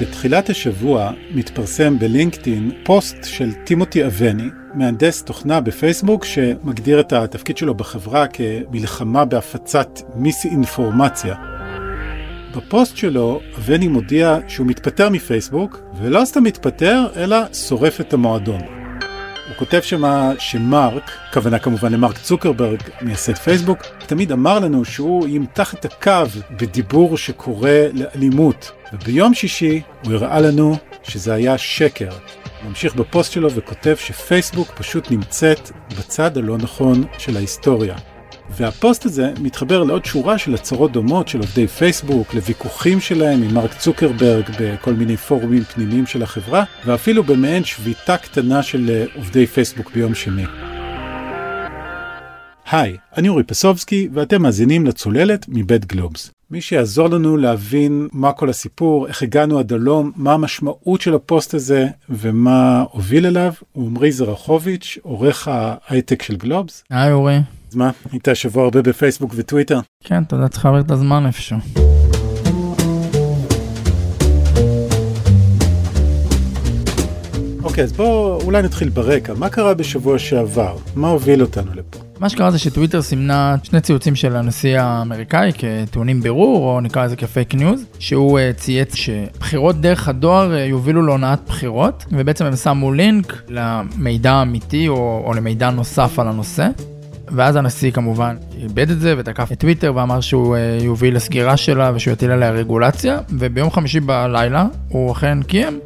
בתחילת השבוע מתפרסם בלינקדאין פוסט של טימותי אבני, מהנדס תוכנה בפייסבוק שמגדיר את התפקיד שלו בחברה כמלחמה בהפצת מיס-אינפורמציה. בפוסט שלו אבני מודיע שהוא מתפטר מפייסבוק, ולא סתם מתפטר, אלא שורף את המועדון. הוא כותב שמה שמרק, כוונה כמובן למרק צוקרברג, מייסד פייסבוק, תמיד אמר לנו שהוא ימתח את הקו בדיבור שקורא לאלימות, וביום שישי הוא הראה לנו שזה היה שקר. הוא ממשיך בפוסט שלו וכותב שפייסבוק פשוט נמצאת בצד הלא נכון של ההיסטוריה. והפוסט הזה מתחבר לעוד שורה של הצהרות דומות של עובדי פייסבוק, לוויכוחים שלהם עם מרק צוקרברג בכל מיני פורומים פנימיים של החברה, ואפילו במעין שביתה קטנה של אה, עובדי פייסבוק ביום שני. היי, אני אורי פסובסקי, ואתם מאזינים לצוללת מבית גלובס. מי שיעזור לנו להבין מה כל הסיפור, איך הגענו עד הלום, מה המשמעות של הפוסט הזה ומה הוביל אליו, הוא עמרי זרחוביץ', עורך ההייטק של גלובס. היי אורי. אז מה, היית שבוע הרבה בפייסבוק וטוויטר? כן, אתה יודע, צריך להעביר את הזמן איפשהו. אוקיי, אז בואו אולי נתחיל ברקע. מה קרה בשבוע שעבר? מה הוביל אותנו לפה? מה שקרה זה שטוויטר סימנה שני ציוצים של הנשיא האמריקאי כטעונים בירור, או נקרא לזה כפייק ניוז, שהוא uh, צייץ שבחירות דרך הדואר uh, יובילו להונאת בחירות, ובעצם הם שמו לינק למידע אמיתי או, או למידע נוסף על הנושא. ואז הנשיא כמובן איבד את זה ותקף את טוויטר ואמר שהוא uh, יוביל לסגירה שלה ושהוא יטיל עליה רגולציה, וביום חמישי בלילה הוא אכן קיים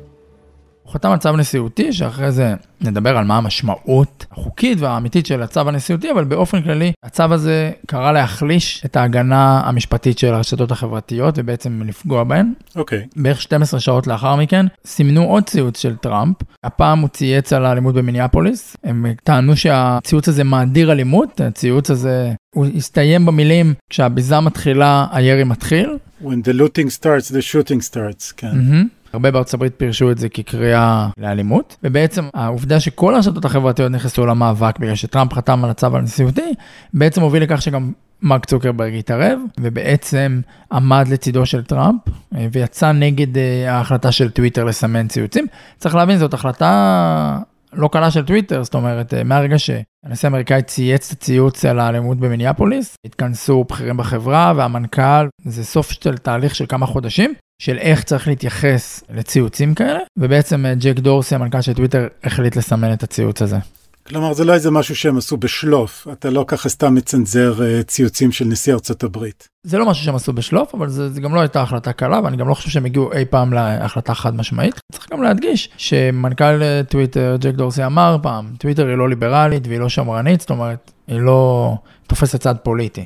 הוא חתם על צו נשיאותי, שאחרי זה נדבר על מה המשמעות החוקית והאמיתית של הצו הנשיאותי, אבל באופן כללי, הצו הזה קרא להחליש את ההגנה המשפטית של הרשתות החברתיות ובעצם לפגוע בהן. אוקיי. Okay. בערך 12 שעות לאחר מכן, סימנו עוד ציוץ של טראמפ, הפעם הוא צייץ על האלימות במיניאפוליס, הם טענו שהציוץ הזה מאדיר אלימות, הציוץ הזה, הוא הסתיים במילים, כשהביזה מתחילה, הירי מתחיל. When the looting starts, the shooting starts, כן. Mm-hmm. הרבה בארצות הברית פירשו את זה כקריאה לאלימות, ובעצם העובדה שכל הרשתות החברתיות נכנסו למאבק בגלל שטראמפ חתם על הצו הנשיאותי, בעצם הוביל לכך שגם מרק צוקרברג התערב, ובעצם עמד לצידו של טראמפ, אה, ויצא נגד אה, ההחלטה של טוויטר לסמן ציוצים. צריך להבין, זאת החלטה לא קלה של טוויטר, זאת אומרת, אה, מהרגע שהנשיא האמריקאי צייץ את הציוץ על האלימות במיניאפוליס, התכנסו בכירים בחברה והמנכ"ל, זה סוף של תהליך של כמה חודשים, של איך צריך להתייחס לציוצים כאלה, ובעצם אה, ג'ק דורסי, המנכ"ל של טוויטר, החליט לסמן את הציוץ הזה. כלומר, זה לא איזה משהו שהם עשו בשלוף, אתה לא ככה סתם מצנזר uh, ציוצים של נשיא ארצות הברית. זה לא משהו שהם עשו בשלוף, אבל זה, זה גם לא הייתה החלטה קלה, ואני גם לא חושב שהם הגיעו אי פעם להחלטה חד משמעית. צריך גם להדגיש שמנכ"ל אה, טוויטר, ג'ק דורסי, אמר פעם, טוויטר היא לא ליברלית והיא לא שמרנית, זאת אומרת, היא לא תופסת צד פוליטי.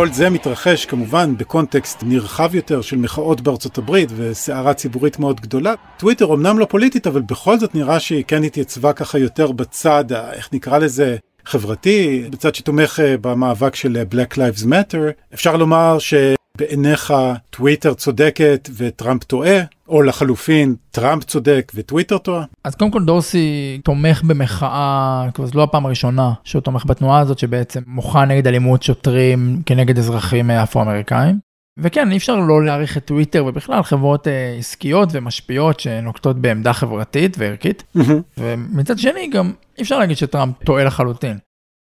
וכל זה מתרחש כמובן בקונטקסט נרחב יותר של מחאות בארצות הברית וסערה ציבורית מאוד גדולה. טוויטר אמנם לא פוליטית, אבל בכל זאת נראה שהיא כן התייצבה ככה יותר בצד, איך נקרא לזה, חברתי, בצד שתומך אה, במאבק של אה, Black Lives Matter. אפשר לומר ש... בעיניך טוויטר צודקת וטראמפ טועה, או לחלופין טראמפ צודק וטוויטר טועה? אז קודם כל דורסי תומך במחאה, זו לא הפעם הראשונה שהוא תומך בתנועה הזאת שבעצם מוחה נגד אלימות שוטרים כנגד אזרחים אפרו-אמריקאים. וכן, אי אפשר לא להעריך את טוויטר ובכלל חברות אה, עסקיות ומשפיעות שנוקטות בעמדה חברתית וערכית. Mm-hmm. ומצד שני גם אי אפשר להגיד שטראמפ טועה לחלוטין.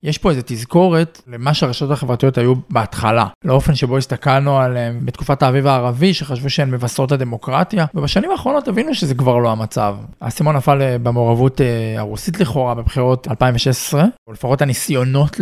יש פה איזה תזכורת למה שהרשתות החברתיות היו בהתחלה, לאופן שבו הסתכלנו עליהן בתקופת האביב הערבי, שחשבו שהן מבשרות הדמוקרטיה, ובשנים האחרונות הבינו שזה כבר לא המצב. האסימון נפל אה, במעורבות אה, הרוסית לכאורה בבחירות 2016, או לפחות הניסיונות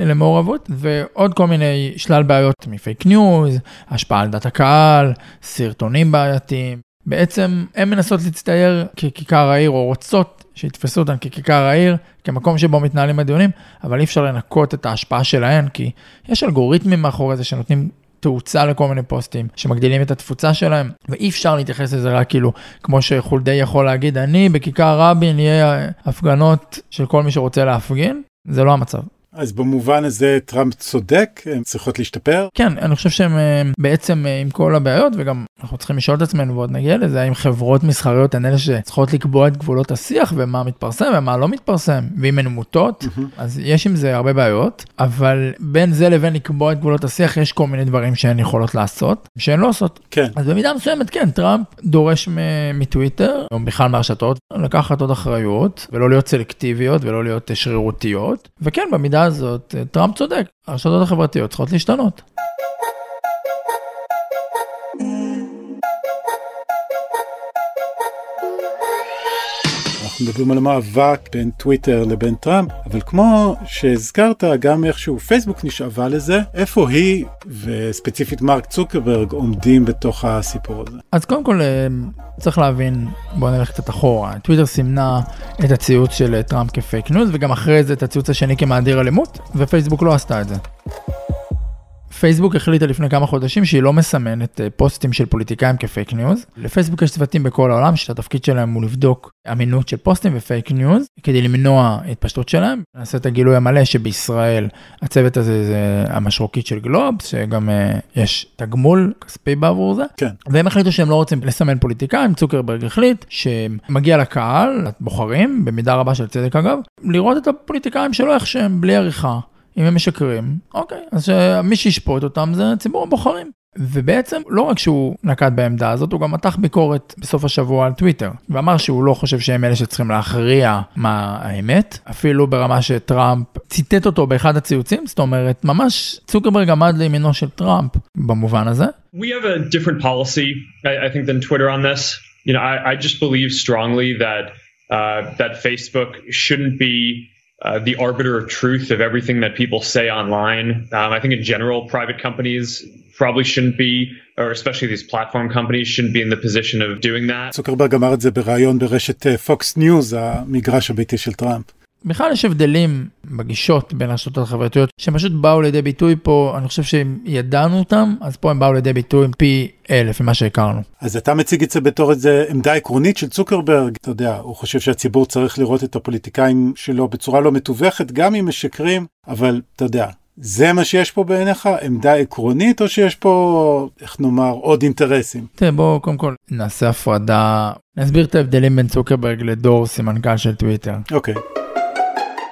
למעורבות, ועוד כל מיני שלל בעיות מ fake news, השפעה על דעת הקהל, סרטונים בעייתיים. בעצם הן מנסות להצטייר ככיכר העיר או רוצות שיתפסו אותן ככיכר העיר, כמקום שבו מתנהלים הדיונים, אבל אי אפשר לנקות את ההשפעה שלהן, כי יש אלגוריתמים מאחורי זה שנותנים תאוצה לכל מיני פוסטים, שמגדילים את התפוצה שלהם, ואי אפשר להתייחס לזה רק כאילו, כמו שחולדי יכול להגיד, אני בכיכר רבין, יהיה הפגנות של כל מי שרוצה להפגין, זה לא המצב. אז במובן הזה טראמפ צודק, הן צריכות להשתפר? כן, אני חושב שהם אה, בעצם אה, עם כל הבעיות, וגם אנחנו צריכים לשאול את עצמנו ועוד נגיע לזה, האם חברות מסחריות הן אלה שצריכות לקבוע את גבולות השיח ומה מתפרסם ומה לא מתפרסם, ואם הן מוטות. אז יש עם זה הרבה בעיות, אבל בין זה לבין לקבוע את גבולות השיח יש כל מיני דברים שהן יכולות לעשות, שהן לא עושות. כן. אז במידה מסוימת, כן, טראמפ דורש מטוויטר, או בכלל מהרשתות, לקחת עוד אחריות, ולא להיות סלקטיביות ולא להיות שרירותיות, וכן, במידה הזאת, טראמפ צודק, הרשתות החברתיות צריכות להשתנות. אנחנו מדברים על המאבק בין טוויטר לבין טראמפ, אבל כמו שהזכרת, גם איכשהו פייסבוק נשאבה לזה, איפה היא וספציפית מרק צוקרברג עומדים בתוך הסיפור הזה? אז קודם כל אה, צריך להבין, בוא נלך קצת אחורה, טוויטר סימנה את הציוץ של טראמפ כ fake news וגם אחרי זה את הציוץ השני כמאדיר אלימות, ופייסבוק לא עשתה את זה. פייסבוק החליטה לפני כמה חודשים שהיא לא מסמנת אה, פוסטים של פוליטיקאים כ fake news. לפייסבוק יש צוותים בכל העולם שהתפקיד שלהם הוא לבדוק אמינות של פוסטים ו fake news כדי למנוע התפשטות שלהם. נעשה את הגילוי המלא שבישראל הצוות הזה זה המשרוקית של גלובס שגם uh, יש תגמול כספי בעבור זה. כן. והם החליטו שהם לא רוצים לסמן פוליטיקאים, צוקרברג החליט שמגיע לקהל, לבוחרים, במידה רבה של צדק אגב, לראות את הפוליטיקאים שלו איך שהם בלי עריכה. אם הם משקרים, אוקיי, אז מי שישפוט אותם זה ציבור הבוחרים. ובעצם לא רק שהוא נקט בעמדה הזאת, הוא גם מתח ביקורת בסוף השבוע על טוויטר, ואמר שהוא לא חושב שהם אלה שצריכים להכריע מה האמת, אפילו ברמה שטראמפ ציטט אותו באחד הציוצים, זאת אומרת, ממש צוקרברג עמד לימינו של טראמפ במובן הזה. We have a different policy, I, think, than Twitter on this. You know, I, I just believe strongly that uh, that Facebook shouldn't be uh, the arbiter of truth of everything that people say online. Um, I think in general, private companies probably shouldn't be, or especially these platform companies shouldn't be in the position of doing that. צוקרברג אמר את זה בריאיון ברשת פוקס ניוז, המגרש הביתי של טראמפ. בכלל יש הבדלים בגישות בין הרשתות החברתיות שהם פשוט באו לידי ביטוי פה, אני חושב שהם ידענו אותם, אז פה הם באו לידי ביטוי פי אלף ממה שהכרנו. אז אתה מציג את זה בתור איזה עמדה עקרונית של צוקרברג, אתה יודע, הוא חושב שהציבור צריך לראות את הפוליטיקאים שלו בצורה לא מתווכת, גם אם משקרים, אבל אתה יודע, זה מה שיש פה בעיניך? עמדה עקרונית או שיש פה, איך נאמר, עוד אינטרסים? תראה, בואו קודם כל נעשה הפרדה, נסביר את ההבדלים בין צוקרברג לדורסי, מנכ"ל של טוויטר. אוקיי.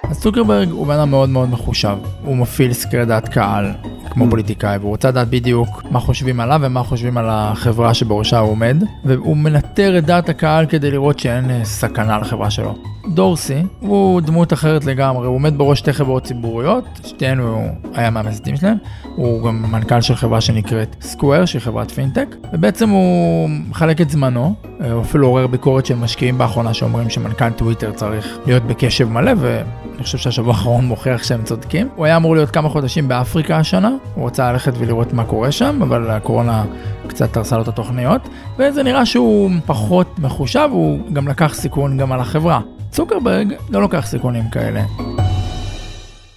אז צוקרברג הוא בן אדם מאוד מאוד מחושב, הוא מפעיל סקרי דעת קהל כמו Mm. פוליטיקאי והוא רוצה לדעת בדיוק מה חושבים עליו ומה חושבים על החברה שבראשה הוא עומד והוא מנטר את דעת הקהל כדי לראות שאין אה, סכנה לחברה שלו. דורסי הוא דמות אחרת לגמרי, הוא עומד בראש שתי חברות ציבוריות, שתיהן הוא היה מהמייסדים שלהם, הוא גם מנכ"ל של חברה שנקראת Square שהיא חברת פינטק ובעצם הוא מחלק את זמנו, אה, הוא אפילו עורר ביקורת של משקיעים באחרונה שאומרים שמנכ"ל טוויטר צריך להיות בקשב מלא ואני חושב שהשבוע האחרון מוכיח שהם צודקים. הוא היה אמור להיות כמה חודשים באפריקה השנה, הוא רצה ללכת ולראות מה קורה שם, אבל הקורונה קצת הרסה לו את התוכניות, וזה נראה שהוא פחות מחושב, הוא גם לקח סיכון גם על החברה. צוקרברג לא לוקח סיכונים כאלה.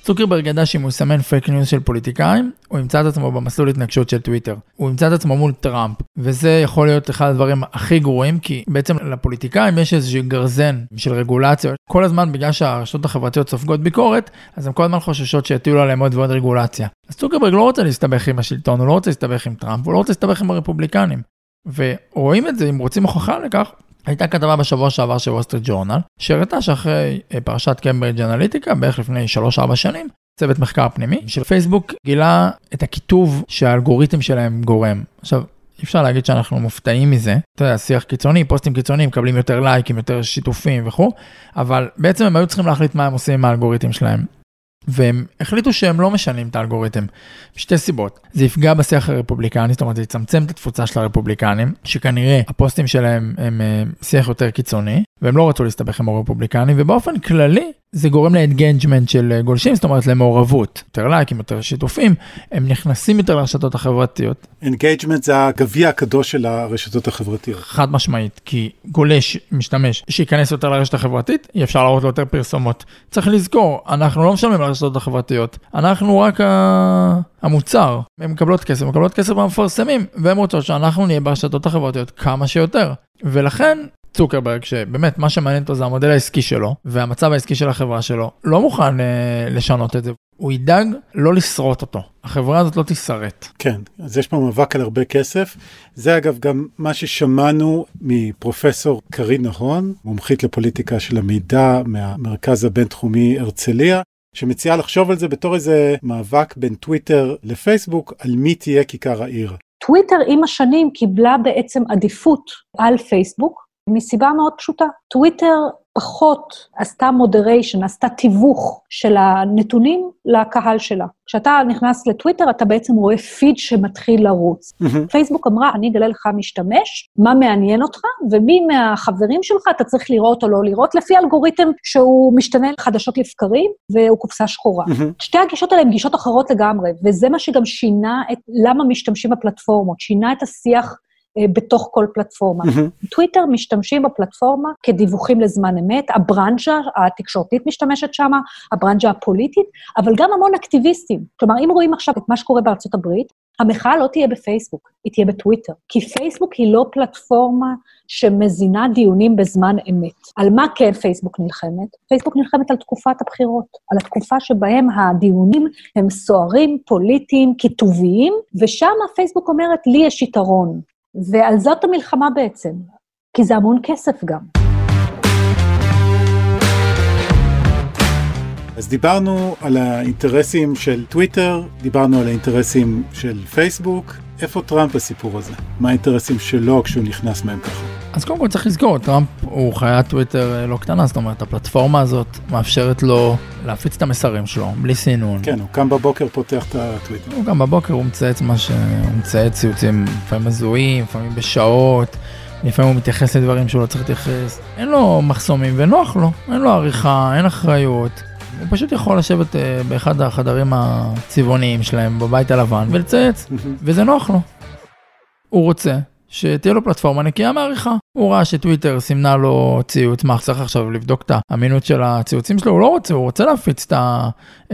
צוקרברג ידע שאם הוא יסמן fake news של פוליטיקאים, הוא ימצא את עצמו במסלול התנגשות של טוויטר. הוא ימצא את עצמו מול טראמפ, וזה יכול להיות אחד הדברים הכי גרועים, כי בעצם לפוליטיקאים יש איזשהו גרזן של רגולציה. כל הזמן בגלל שהרשתות החברתיות סופגות ביקורת, אז הם כל הזמן חוששות שיטילו עליהם עוד ועוד רגולציה. אז צוקרברג לא רוצה להסתבך עם השלטון, הוא לא רוצה להסתבך עם טראמפ, הוא לא רוצה להסתבך עם הרפובליקנים. ורואים את זה, אם רוצים הוכחה לכך, הייתה כתבה בשבוע שעבר של וול סטריט ג'ורנל, שהראתה שאחרי אה, פרשת קיימברידג' אנליטיקה, בערך לפני 3-4 שנים, צוות מחקר פנימי של פייסבוק גילה את הקיטוב שהאלגוריתם שלהם גורם. עכשיו, אי אפשר להגיד שאנחנו מופתעים מזה, אתה יודע, שיח קיצוני, פוסטים קיצוניים, מקבלים יותר לייקים, יותר שיתופים וכו', אבל בעצם הם היו צריכים להחליט מה הם עושים עם האלגוריתם שלהם. והם החליטו שהם לא משנים את האלגוריתם. משתי סיבות. זה יפגע בשיח הרפובליקני, זאת אומרת זה יצמצם את התפוצה של הרפובליקנים, שכנראה הפוסטים שלהם הם אה, שיח יותר קיצוני, והם לא רצו להסתבך עם הרפובליקנים, ובאופן כללי זה גורם ל engagement של אה, גולשים, זאת אומרת למעורבות. יותר לייקים, יותר שיתופים, הם נכנסים יותר לרשתות החברתיות. engagement זה הגביע הקדוש של הרשתות החברתיות. חד משמעית, כי גולש, משתמש, שייכנס יותר לרשת החברתית, אפשר להראות לו יותר פרסומות. צריך לזכור, אנחנו לא משלמים לרשתות החברתיות, אנחנו רק ה... המוצר. הן מקבלות כסף, מקבלות כסף מהמפרסמים, והן רוצות שאנחנו נהיה ברשתות החברתיות כמה שיותר. ולכן צוקרברג, שבאמת מה שמעניין אותו זה המודל העסקי שלו, והמצב העסקי של החברה שלו, לא מוכן אה, לשנות את זה. הוא ידאג לא לשרוט אותו. החברה הזאת לא תישרט. כן, אז יש פה מאבק על הרבה כסף. זה אגב גם מה ששמענו מפרופסור קרין נהון, מומחית לפוליטיקה של המידע מהמרכז הבינתחומי הרצליה, שמציעה לחשוב על זה בתור איזה מאבק בין טוויטר לפייסבוק על מי תהיה כיכר העיר. טוויטר עם השנים קיבלה בעצם עדיפות על פייסבוק, מסיבה מאוד פשוטה. טוויטר פחות עשתה moderation, עשתה תיווך של הנתונים לקהל שלה. כשאתה נכנס לטוויטר, אתה בעצם רואה פיד שמתחיל לרוץ. פייסבוק אמרה, אני אגלה לך משתמש, מה מעניין אותך, ומי מהחברים שלך אתה צריך לראות או לא לראות, לפי אלגוריתם שהוא משתנה חדשות לבקרים, והוא קופסה שחורה. שתי הגישות האלה הן גישות אחרות לגמרי, וזה מה שגם שינה את למה משתמשים בפלטפורמות, שינה את השיח בתוך כל פלטפורמה. Mm-hmm. טוויטר משתמשים בפלטפורמה כדיווחים לזמן אמת, הברנז'ה התקשורתית משתמשת שם, הברנז'ה הפוליטית, אבל גם המון אקטיביסטים. כלומר, אם רואים עכשיו את מה שקורה בארצות הברית, המחאה לא תהיה בפייסבוק, היא תהיה בטוויטר. כי פייסבוק היא לא פלטפורמה שמזינה דיונים בזמן אמת. על מה כן פייסבוק נלחמת? פייסבוק נלחמת על תקופת הבחירות, על התקופה שבהם הדיונים הם סוערים, פוליטיים, קיטוביים, ושם פייסבוק אומרת, לי יש יתרון. ועל זה המלחמה בעצם, כי זה המון כסף גם. אז דיברנו על האינטרסים של טוויטר, דיברנו על האינטרסים של פייסבוק. איפה טראמפ בסיפור הזה? מה האינטרסים שלו כשהוא נכנס מהם ככה? אז קודם כל צריך לזכור, טראמפ הוא חיית טוויטר אה, לא קטנה, זאת אומרת, הפלטפורמה הזאת מאפשרת לו להפיץ את המסרים שלו, בלי סינון. כן, הוא קם בבוקר, פותח את הטוויטר. הוא קם בבוקר, הוא מצייץ מה ש... הוא מצייץ ציוצים לפעמים הזויים, לפעמים בשעות, לפעמים הוא מתייחס לדברים שהוא לא צריך להתייחס. אין לו מחסומים ונוח לו, אין לו עריכה, אין אחריות. הוא פשוט יכול לשבת אה, באחד החדרים הצבעוניים שלהם בבית הלבן ולצייץ, וזה נוח לו. הוא רוצה שתהיה לו פלטפורמה נקייה מעריכה. הוא ראה שטוויטר סימנה לו ציוץ, מה צריך עכשיו לבדוק את האמינות של הציוצים שלו? הוא לא רוצה, הוא רוצה להפיץ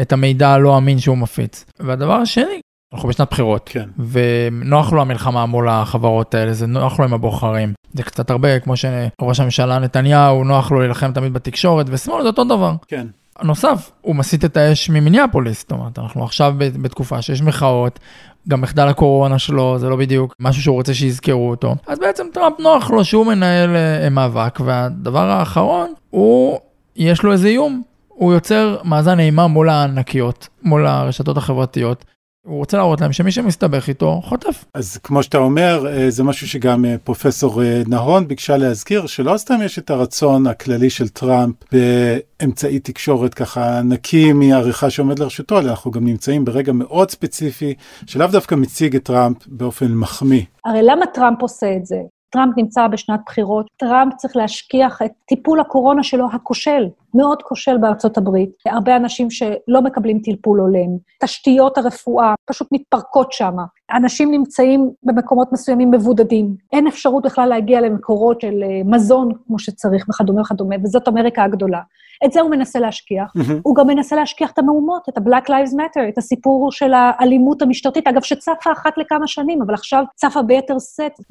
את המידע הלא אמין שהוא מפיץ. והדבר השני, אנחנו בשנת בחירות, כן. ונוח לו המלחמה מול החברות האלה, זה נוח לו עם הבוחרים. זה קצת הרבה, כמו שראש הממשלה נתניהו, נוח לו להילחם תמיד בתקשורת, ושמאל זה אותו דבר. כן. נוסף, הוא מסיט את האש ממיניאפוליס, זאת אומרת, אנחנו עכשיו בתקופה שיש מחאות, גם מחדל הקורונה שלו, זה לא בדיוק משהו שהוא רוצה שיזכרו אותו. אז בעצם טראמפ נוח לו שהוא מנהל uh, מאבק, והדבר האחרון, הוא, יש לו איזה איום, הוא יוצר מאזן אימה מול הענקיות, מול הרשתות החברתיות. הוא רוצה להראות להם שמי שמסתבך איתו חוטף. אז כמו שאתה אומר, אה, זה משהו שגם אה, פרופסור אה, נהון ביקשה להזכיר, שלא סתם יש את הרצון הכללי של טראמפ באמצעי תקשורת ככה נקי מעריכה שעומד לרשותו, אלא אנחנו גם נמצאים ברגע מאוד ספציפי, שלאו דווקא מציג את טראמפ באופן מחמיא. הרי למה טראמפ עושה את זה? טראמפ נמצא בשנת בחירות, טראמפ צריך להשכיח את טיפול הקורונה שלו הכושל, מאוד כושל בארצות הברית. הרבה אנשים שלא מקבלים טלפול הולם, תשתיות הרפואה פשוט מתפרקות שם. אנשים נמצאים במקומות מסוימים מבודדים, אין אפשרות בכלל להגיע למקורות של אה, מזון כמו שצריך וכדומה וכדומה, וזאת אמריקה הגדולה. את זה הוא מנסה להשכיח. Mm-hmm. הוא גם מנסה להשכיח את המהומות, את ה-Black Lives Matter, את הסיפור של האלימות המשטרתית, אגב, שצפה אחת לכמה שנים, אבל עכשיו צפה ביתר.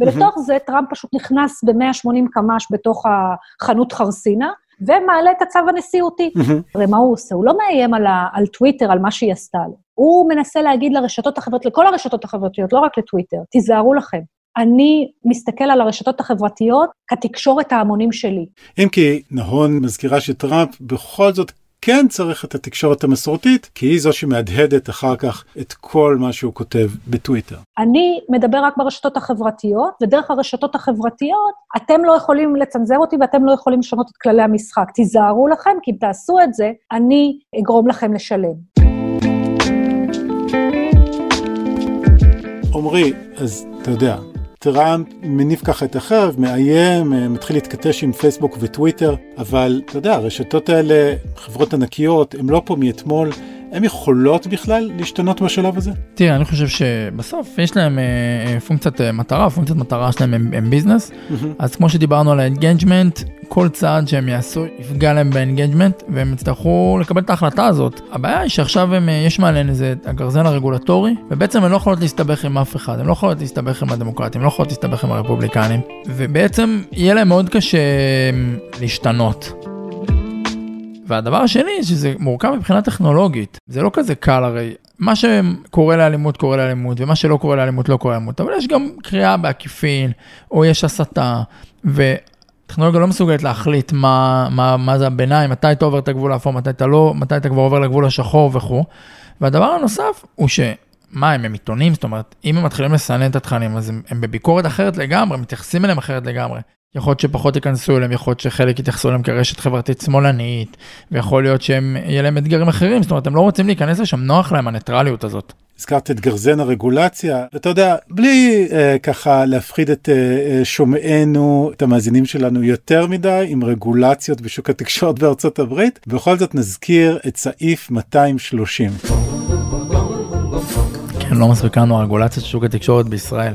ולתוך mm-hmm. זה טראמפ פשוט נכנס ב-180 קמ"ש בתוך החנות חרסינה, ומעלה את הצו הנשיאותי. הרי מה הוא עושה? הוא לא מאיים על, ה- על טוויטר, על מה שהיא עשתה לו. הוא מנסה להגיד לרשתות החברתיות, לכל הרשתות החברתיות, לא רק לטוויטר, תיזהרו לכם. אני מסתכל על הרשתות החברתיות כתקשורת ההמונים שלי. אם כי נהון מזכירה שטראמפ בכל זאת כן צריך את התקשורת המסורתית, כי היא זו שמהדהדת אחר כך את כל מה שהוא כותב בטוויטר. אני מדבר רק ברשתות החברתיות, ודרך הרשתות החברתיות אתם לא יכולים לצנזר אותי ואתם לא יכולים לשנות את כללי המשחק. תיזהרו לכם, כי אם תעשו את זה, אני אגרום לכם לשלם. עמרי, אז אתה יודע, טראמפ מניף ככה את החרב, מאיים, אה, מתחיל להתכתש עם פייסבוק וטוויטר, אבל אתה יודע, הרשתות האלה, חברות ענקיות, הן לא פה מאתמול, הן יכולות בכלל להשתנות בשלב הזה? תראה, אני חושב שבסוף יש להם אה, אה, פונקציית אה, מטרה, פונקציית מטרה שלהם הם, הם business, mm-hmm. אז כמו שדיברנו על ה engagement, כל צעד שהם יעשו יפגע להם ב engagement, והם יצטרכו לקבל את ההחלטה הזאת. הבעיה היא שעכשיו הם, יש מעליהן איזה הגרזן הרגולטורי, ובעצם הן לא יכולות להסתבך עם אף אחד, הן לא יכולות להסתבך עם הדמוקרטים, הן לא יכולות להסתבך עם הרפובליקנים, ובעצם יהיה להם מאוד קשה להשתנות. והדבר השני, שזה מורכב מבחינה טכנולוגית. זה לא כזה קל הרי. מה שקורה לאלימות קורה לאלימות, ומה שלא קורה לאלימות לא קורה לאלימות. אבל יש גם קריאה בעקיפין, או יש הסתה, וטכנולוגיה לא מסוגלת להחליט מה, מה, מה זה הביניים, מתי אתה עובר את הגבול האפור, מתי אתה לא, מתי אתה כבר עובר לגבול השחור וכו'. והדבר הנוסף הוא ש... מה הם, הם עיתונים? זאת אומרת, אם הם מתחילים לסנן את התכנים, אז הם, הם בביקורת אחרת לגמרי, מתייחסים אליהם אחרת לגמרי. יכול להיות שפחות ייכנסו אליהם, יכול להיות שחלק יתייחסו אליהם כרשת חברתית שמאלנית, ויכול להיות שהם, יהיה להם אתגרים אחרים, זאת אומרת, הם לא רוצים להיכנס לשם, נוח להם הניטרליות הזאת. הזכרת את גרזן הרגולציה, ואתה יודע, בלי אה, ככה להפחיד את אה, אה, שומעינו, את המאזינים שלנו יותר מדי עם רגולציות בשוק התקשורת בארצות הברית, בכל זאת נזכיר את סעיף 230. כן, לא מספיקה לנו הרגולציה של שוק התקשורת בישראל.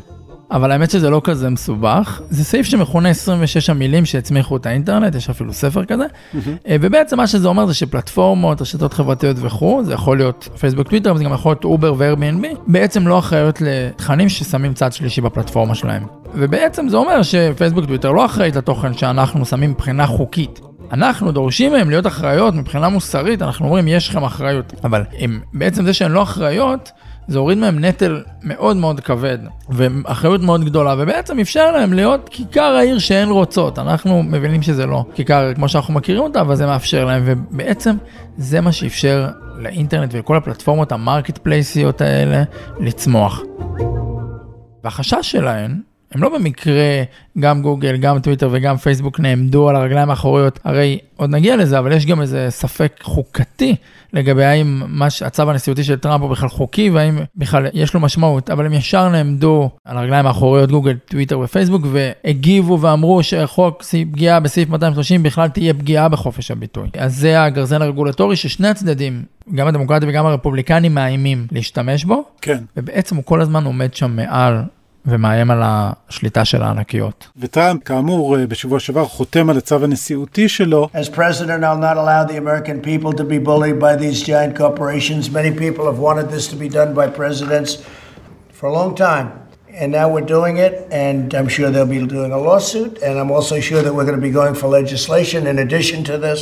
אבל האמת שזה לא כזה מסובך, זה סעיף שמכונה 26 המילים שהצמיחו את האינטרנט, יש אפילו ספר כזה, mm-hmm. ובעצם מה שזה אומר זה שפלטפורמות, רשתות חברתיות וכו', זה יכול להיות פייסבוק טוויטר, אבל זה גם יכול להיות אובר ו-Airbnb, בעצם לא אחראיות לתכנים ששמים צד שלישי בפלטפורמה שלהם. ובעצם זה אומר שפייסבוק טוויטר לא אחראית לתוכן שאנחנו שמים מבחינה חוקית. אנחנו דורשים מהם להיות אחראיות מבחינה מוסרית, אנחנו אומרים יש לכם אחריות, אבל הם, בעצם זה שהן לא אחראיות, זה הוריד מהם נטל מאוד מאוד כבד ואחריות מאוד גדולה ובעצם אפשר להם להיות כיכר העיר שהן רוצות אנחנו מבינים שזה לא כיכר כמו שאנחנו מכירים אותה אבל זה מאפשר להם ובעצם זה מה שאפשר לאינטרנט ולכל הפלטפורמות המרקט פלייסיות האלה לצמוח. והחשש שלהן הם לא במקרה, גם גוגל, גם טוויטר וגם פייסבוק נעמדו על הרגליים האחוריות, הרי עוד נגיע לזה, אבל יש גם איזה ספק חוקתי לגבי האם הצו הנשיאותי של טראמפ הוא בכלל חוקי והאם בכלל יש לו משמעות, אבל הם ישר נעמדו על הרגליים האחוריות גוגל, טוויטר ופייסבוק והגיבו ואמרו שחוק פגיעה בסעיף 230 בכלל תהיה פגיעה בחופש הביטוי. אז זה הגרזן הרגולטורי ששני הצדדים, גם הדמוקרטים וגם הרפובליקנים מאיימים להשתמש בו, כן. ובעצם הוא כל הזמן עומד שם מעל ומאיים על השליטה של הענקיות. וטראמפ, כאמור, בשבוע שעבר חותם על הצו הנשיאותי שלו. As president, I'll not allow the American people to be bullied by these giant corporations. Many people have wanted this to be done by presidents for a long time. And now we're doing it, and I'm sure they'll be doing a lawsuit, and I'm also sure that we're going to be going for legislation in addition to this,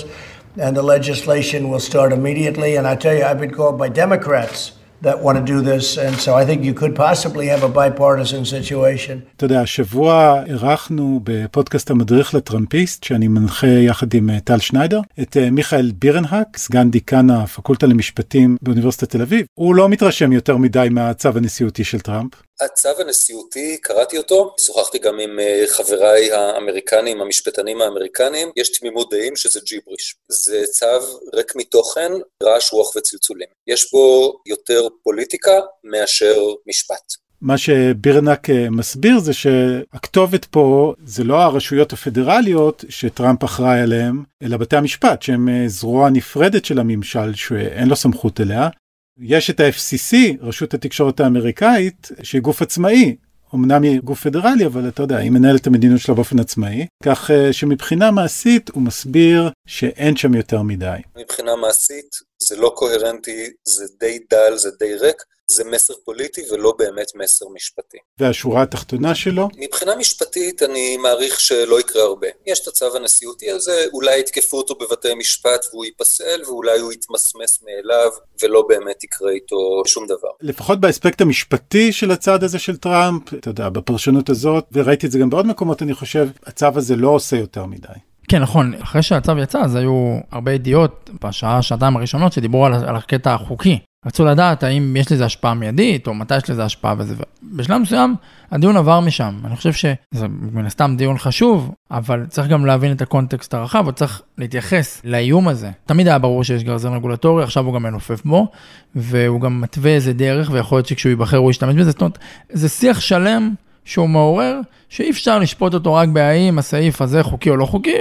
and the legislation will start immediately. And I tell you, I've been called by Democrats that want to do this, and so I think you could possibly have a bipartisan situation. אתה יודע, השבוע אירחנו בפודקאסט המדריך לטראמפיסט, שאני מנחה יחד עם טל שניידר, את מיכאל בירנהק, סגן דיקן הפקולטה למשפטים באוניברסיטת תל אביב. הוא לא מתרשם יותר מדי מהצו הנשיאותי של טראמפ. הצו הנשיאותי, קראתי אותו, שוחחתי גם עם חבריי האמריקנים, המשפטנים האמריקנים, יש תמימות דעים שזה ג'יבריש. זה צו ריק מתוכן, רעש, רוח וצלצולים. יש בו יותר פוליטיקה מאשר משפט. מה שבירנק מסביר זה שהכתובת פה זה לא הרשויות הפדרליות שטראמפ אחראי עליהם, אלא בתי המשפט שהם זרוע נפרדת של הממשל שאין לו סמכות אליה. יש את ה-FCC, רשות התקשורת האמריקאית, שהיא גוף עצמאי. אמנם היא גוף פדרלי, אבל אתה יודע, היא מנהלת את המדיניות שלה באופן עצמאי, כך שמבחינה מעשית הוא מסביר שאין שם יותר מדי. מבחינה מעשית זה לא קוהרנטי, זה די דל, זה די ריק. זה מסר פוליטי ולא באמת מסר משפטי. והשורה התחתונה שלו? מבחינה משפטית אני מעריך שלא יקרה הרבה. יש את הצו הנשיאותי הזה, אולי יתקפו אותו בבתי משפט והוא ייפסל, ואולי הוא יתמסמס מאליו, ולא באמת יקרה איתו שום דבר. לפחות באספקט המשפטי של הצעד הזה של טראמפ, אתה יודע, בפרשנות הזאת, וראיתי את זה גם בעוד מקומות, אני חושב, הצו הזה לא עושה יותר מדי. כן, נכון, אחרי שהצו יצא, אז היו הרבה ידיעות בשעה, שעתיים הראשונות שדיברו על, על הקטע החוקי. רצו לדעת האם יש לזה השפעה מיידית, או מתי יש לזה השפעה וזה. בשלב מסוים, הדיון עבר משם. אני חושב שזה מן הסתם דיון חשוב, אבל צריך גם להבין את הקונטקסט הרחב, וצריך להתייחס לאיום הזה. תמיד היה ברור שיש גרזן רגולטורי, עכשיו הוא גם מנופף בו, והוא גם מתווה איזה דרך, ויכול להיות שכשהוא ייבחר הוא ישתמש בזה. זאת אומרת, זה שיח שלם שהוא מעורר, שאי אפשר לשפוט אותו רק בהאם הסעיף הזה חוקי או לא חוקי,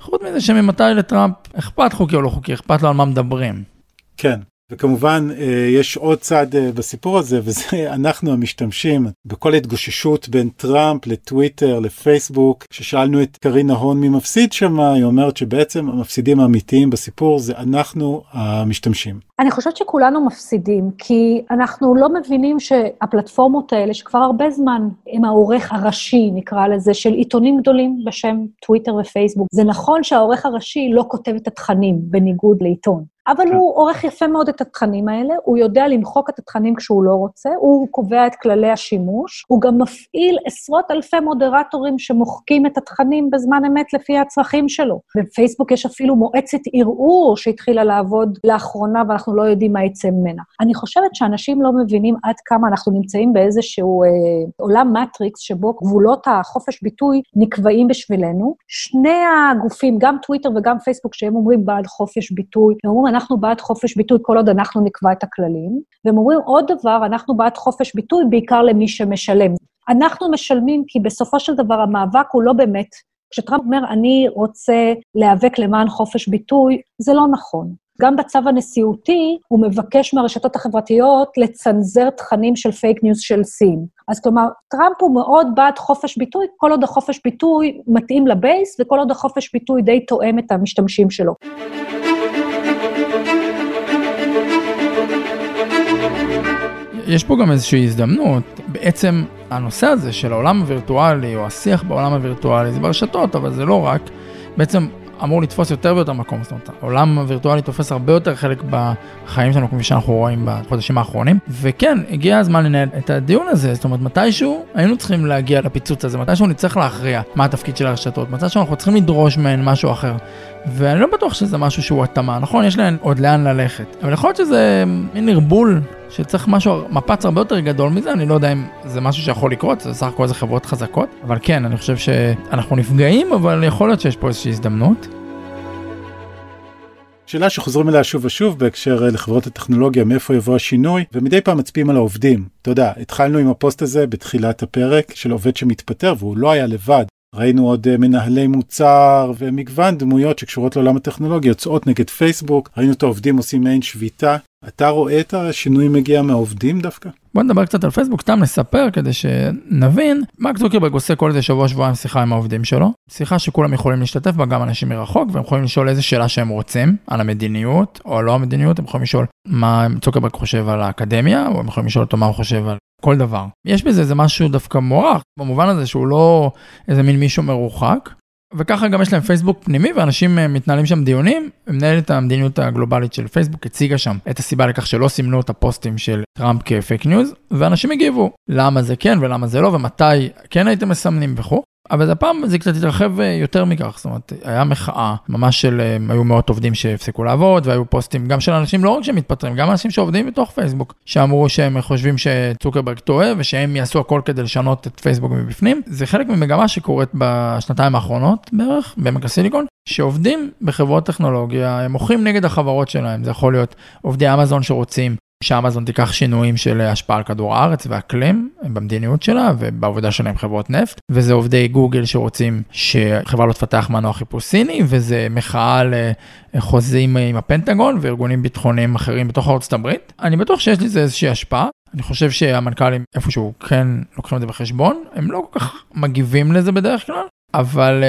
חוץ מזה שממתי לטראמפ אכפת חוקי או לא חוקי, אכפת לו על מה מדברים. כן, וכמובן אה, יש עוד צד אה, בסיפור הזה וזה אנחנו המשתמשים בכל התגוששות בין טראמפ לטוויטר לפייסבוק כששאלנו את קרינה הון מי מפסיד שמה היא אומרת שבעצם המפסידים האמיתיים בסיפור זה אנחנו המשתמשים. אני חושבת שכולנו מפסידים כי אנחנו לא מבינים שהפלטפורמות האלה שכבר הרבה זמן הם העורך הראשי נקרא לזה של עיתונים גדולים בשם טוויטר ופייסבוק. זה נכון שהעורך הראשי לא כותב את התכנים בניגוד לעיתון. אבל כן. הוא עורך יפה מאוד את התכנים האלה, הוא יודע למחוק את התכנים כשהוא לא רוצה, הוא קובע את כללי השימוש, הוא גם מפעיל עשרות אלפי מודרטורים שמוחקים את התכנים בזמן אמת לפי הצרכים שלו. בפייסבוק יש אפילו מועצת ערעור שהתחילה לעבוד לאחרונה, ואנחנו לא יודעים מה יצא ממנה. אני חושבת שאנשים לא מבינים עד כמה אנחנו נמצאים באיזשהו אה, עולם מטריקס, שבו גבולות החופש ביטוי נקבעים בשבילנו. שני הגופים, גם טוויטר וגם פייסבוק, שהם אומרים בעד חופש ביטוי, הם אומרים, אנחנו בעד חופש ביטוי כל עוד אנחנו נקבע את הכללים, והם אומרים עוד דבר, אנחנו בעד חופש ביטוי בעיקר למי שמשלם. אנחנו משלמים כי בסופו של דבר המאבק הוא לא באמת, כשטראמפ אומר, אני רוצה להיאבק למען חופש ביטוי, זה לא נכון. גם בצו הנשיאותי, הוא מבקש מהרשתות החברתיות לצנזר תכנים של fake news של סין. אז כלומר, טראמפ הוא מאוד בעד חופש ביטוי, כל עוד החופש ביטוי מתאים ל base, וכל עוד החופש ביטוי די תואם את המשתמשים שלו. יש פה גם איזושהי הזדמנות, בעצם הנושא הזה של העולם הווירטואלי, או השיח בעולם הווירטואלי, זה ברשתות, אבל זה לא רק, בעצם אמור לתפוס יותר ויותר מקום, זאת אומרת, העולם הווירטואלי תופס הרבה יותר חלק בחיים שלנו, כפי שאנחנו רואים בחודשים האחרונים, וכן, הגיע הזמן לנהל את הדיון הזה, זאת אומרת, מתישהו היינו צריכים להגיע לפיצוץ הזה, מתישהו נצטרך להכריע מה התפקיד של הרשתות, מתישהו אנחנו צריכים לדרוש מהן משהו אחר. ואני לא בטוח שזה משהו שהוא התאמה, נכון? יש להן עוד לאן ללכת. אבל יכול להיות שזה מין ערבול שצריך משהו, מפץ הרבה יותר גדול מזה, אני לא יודע אם זה משהו שיכול לקרות, זה סך הכל איזה חברות חזקות, אבל כן, אני חושב שאנחנו נפגעים, אבל יכול להיות שיש פה איזושהי הזדמנות. שאלה שחוזרים אליה שוב ושוב בהקשר אה, לחברות הטכנולוגיה, מאיפה יבוא השינוי, ומדי פעם מצביעים על העובדים. אתה יודע, התחלנו עם הפוסט הזה בתחילת הפרק של עובד שמתפטר, והוא לא היה לבד. ראינו עוד אה, מנהלי מוצר ומגוון דמויות שקשורות לעולם הטכנולוגיה יוצאות נגד פייסבוק, ראינו את העובדים עושים מעין שביתה. אתה רואה את השינוי מגיע מהעובדים דווקא? בוא נדבר קצת על פייסבוק, סתם נספר כדי שנבין. מרק צוקרברג עושה כל איזה שבוע שבועיים שיחה עם העובדים שלו. שיחה שכולם יכולים להשתתף בה, גם אנשים מרחוק, והם יכולים לשאול איזה שאלה שהם רוצים על המדיניות, או לא המדיניות, הם יכולים לשאול מה צוקרברג חושב על האקדמיה, או הם יכולים לשאול אותו מה הוא חושב על כל דבר. יש בזה איזה משהו דווקא מוערך, במובן הזה שהוא לא איזה מין מישהו מרוחק. וככה גם יש להם פייסבוק פנימי ואנשים אה, מתנהלים שם דיונים. מנהלת המדיניות הגלובלית של פייסבוק הציגה שם את הסיבה לכך שלא סימנו את הפוסטים של טראמפ כ fake news, ואנשים הגיבו למה זה כן ולמה זה לא ומתי כן הייתם מסמנים וכו'. אבל הפעם זה קצת התרחב אה, יותר מכך, זאת אומרת, היה מחאה ממש של, אה, היו מאות עובדים שהפסיקו לעבוד, והיו פוסטים גם של אנשים לא רק שמתפטרים, גם אנשים שעובדים בתוך פייסבוק, שאמרו שהם חושבים שצוקרברג טועה, ושהם יעשו הכל כדי לשנות את פייסבוק מבפנים. זה חלק ממגמה שקורית בשנתיים האחרונות בערך, בעמק הסיליקון, שעובדים בחברות טכנולוגיה, הם מוחים נגד החברות שלהם, זה יכול להיות עובדי אמזון שרוצים שאמזון תיקח שינויים של השפעה על כדור הארץ ואקלים במדיניות שלה ובעבודה שלה עם חברות נפט, וזה עובדי גוגל שרוצים שחברה לא תפתח מנוע חיפוש סיני, וזה מחאה לחוזים עם הפנטגון וארגונים ביטחוניים אחרים בתוך ארצות הברית. אני בטוח שיש לזה איזושהי השפעה. אני חושב שהמנכ"לים איפשהו כן לוקחים את זה בחשבון, הם לא כל כך מגיבים לזה בדרך כלל, אבל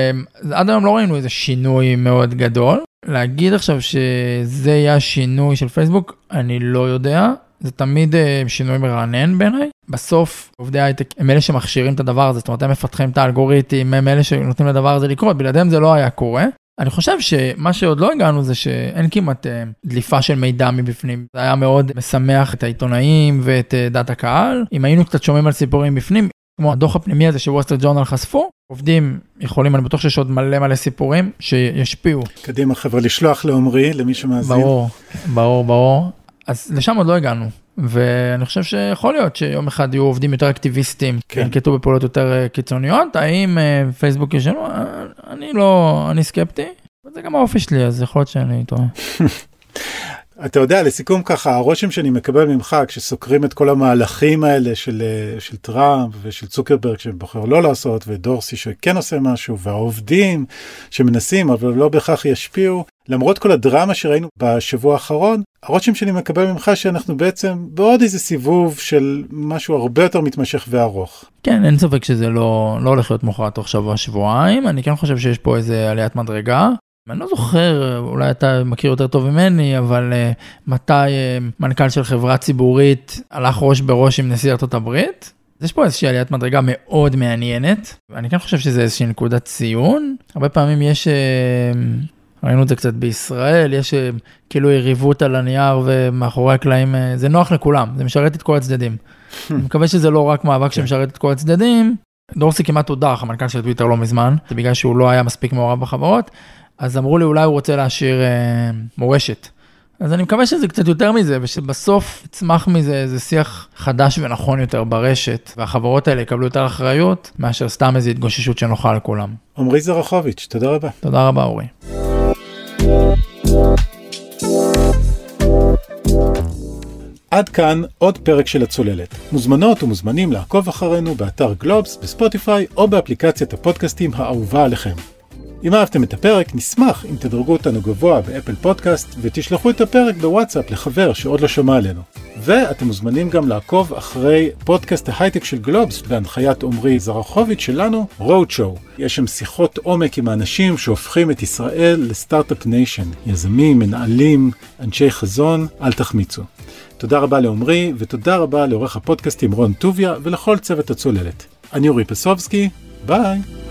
עד היום לא ראינו איזה שינוי מאוד גדול. להגיד עכשיו שזה יהיה השינוי של פייסבוק, אני לא יודע. זה תמיד אה, שינוי מרענן בעיניי. בסוף עובדי הייטק הם אלה שמכשירים את הדבר הזה, זאת אומרת הם מפתחים את האלגוריתם, הם אלה שנותנים לדבר הזה לקרות, בלעדיהם זה לא היה קורה. אני חושב שמה שעוד לא הגענו זה שאין כמעט uh, דליפה של מידע מבפנים. זה היה מאוד משמח את העיתונאים ואת uh, דעת הקהל. אם היינו קצת שומעים על סיפורים בפנים, כמו הדוח הפנימי הזה שווסטר ג'ורנל חשפו, עובדים יכולים, אני בטוח שיש עוד מלא מלא סיפורים שישפיעו. קדימה חבר'ה, לשלוח לעומרי, למי שמאזין. ברור, ברור, ברור. אז לשם עוד לא הגענו. ואני חושב שיכול להיות שיום אחד יהיו עובדים יותר אקטיביסטים, כן. ינקטו בפעולות יותר אה, קיצוניות. האם אה, פייסבוק ישנו? אה, אני לא, אני סקפטי. זה גם האופי שלי, אז יכול להיות שאני טועה. אתה יודע, לסיכום ככה, הרושם שאני מקבל ממך כשסוקרים את כל המהלכים האלה של, אה, של טראמפ ושל צוקרברג שבוחר לא לעשות, ודורסי שכן עושה משהו, והעובדים שמנסים אבל לא בהכרח ישפיעו, למרות כל הדרמה שראינו בשבוע האחרון, הרושם שאני מקבל ממך שאנחנו בעצם בעוד איזה סיבוב של משהו הרבה יותר מתמשך וארוך. כן, אין ספק שזה לא, לא הולך להיות מוכרע תוך שבוע-שבועיים, אני כן חושב שיש פה איזה עליית מדרגה. אני לא זוכר, אולי אתה מכיר יותר טוב ממני, אבל uh, מתי uh, מנכ"ל של חברה ציבורית הלך ראש בראש עם נשיא ארצות הברית? יש פה איזושהי עליית מדרגה מאוד מעניינת, ואני כן חושב שזה איזושהי נקודת ציון. הרבה פעמים יש, uh, ראינו את זה קצת בישראל, יש uh, כאילו יריבות על הנייר ומאחורי הקלעים, uh, זה נוח לכולם, זה משרת את כל הצדדים. אני מקווה שזה לא רק מאבק שמשרת את כל הצדדים. דורסי כמעט הודח, המנכ"ל של טוויטר לא מזמן, זה בגלל שהוא לא היה מספיק מעורב בחברות. אז אמרו לי אולי הוא רוצה להשאיר אה, מורשת. אז אני מקווה שזה קצת יותר מזה, ושבסוף יצמח מזה איזה שיח חדש ונכון יותר ברשת, והחברות האלה יקבלו יותר אחריות, מאשר סתם איזו התגוששות שנוחה על כולם. עמרי זרחוביץ', תודה רבה. תודה רבה, אורי. עד כאן עוד פרק של הצוללת. מוזמנות ומוזמנים לעקוב אחרינו באתר גלובס, בספוטיפיי או באפליקציית הפודקאסטים האהובה עליכם. אם אהבתם את הפרק, נשמח אם תדרגו אותנו גבוה ב Apple Podcast ותשלחו את הפרק בוואטסאפ לחבר שעוד לא שמע עלינו. ואתם מוזמנים גם לעקוב אחרי פודקאסט ההייטק של גלובס בהנחיית עמרי זרחוביץ' שלנו, Roadshow. יש שם שיחות עומק עם האנשים שהופכים את ישראל ל Startup Nation. יזמים, מנהלים, אנשי חזון, אל תחמיצו. תודה רבה לעמרי ותודה רבה לעורך הפודקאסטים רון טוביה ולכל צוות הצוללת. אני אורי פסובסקי, ביי.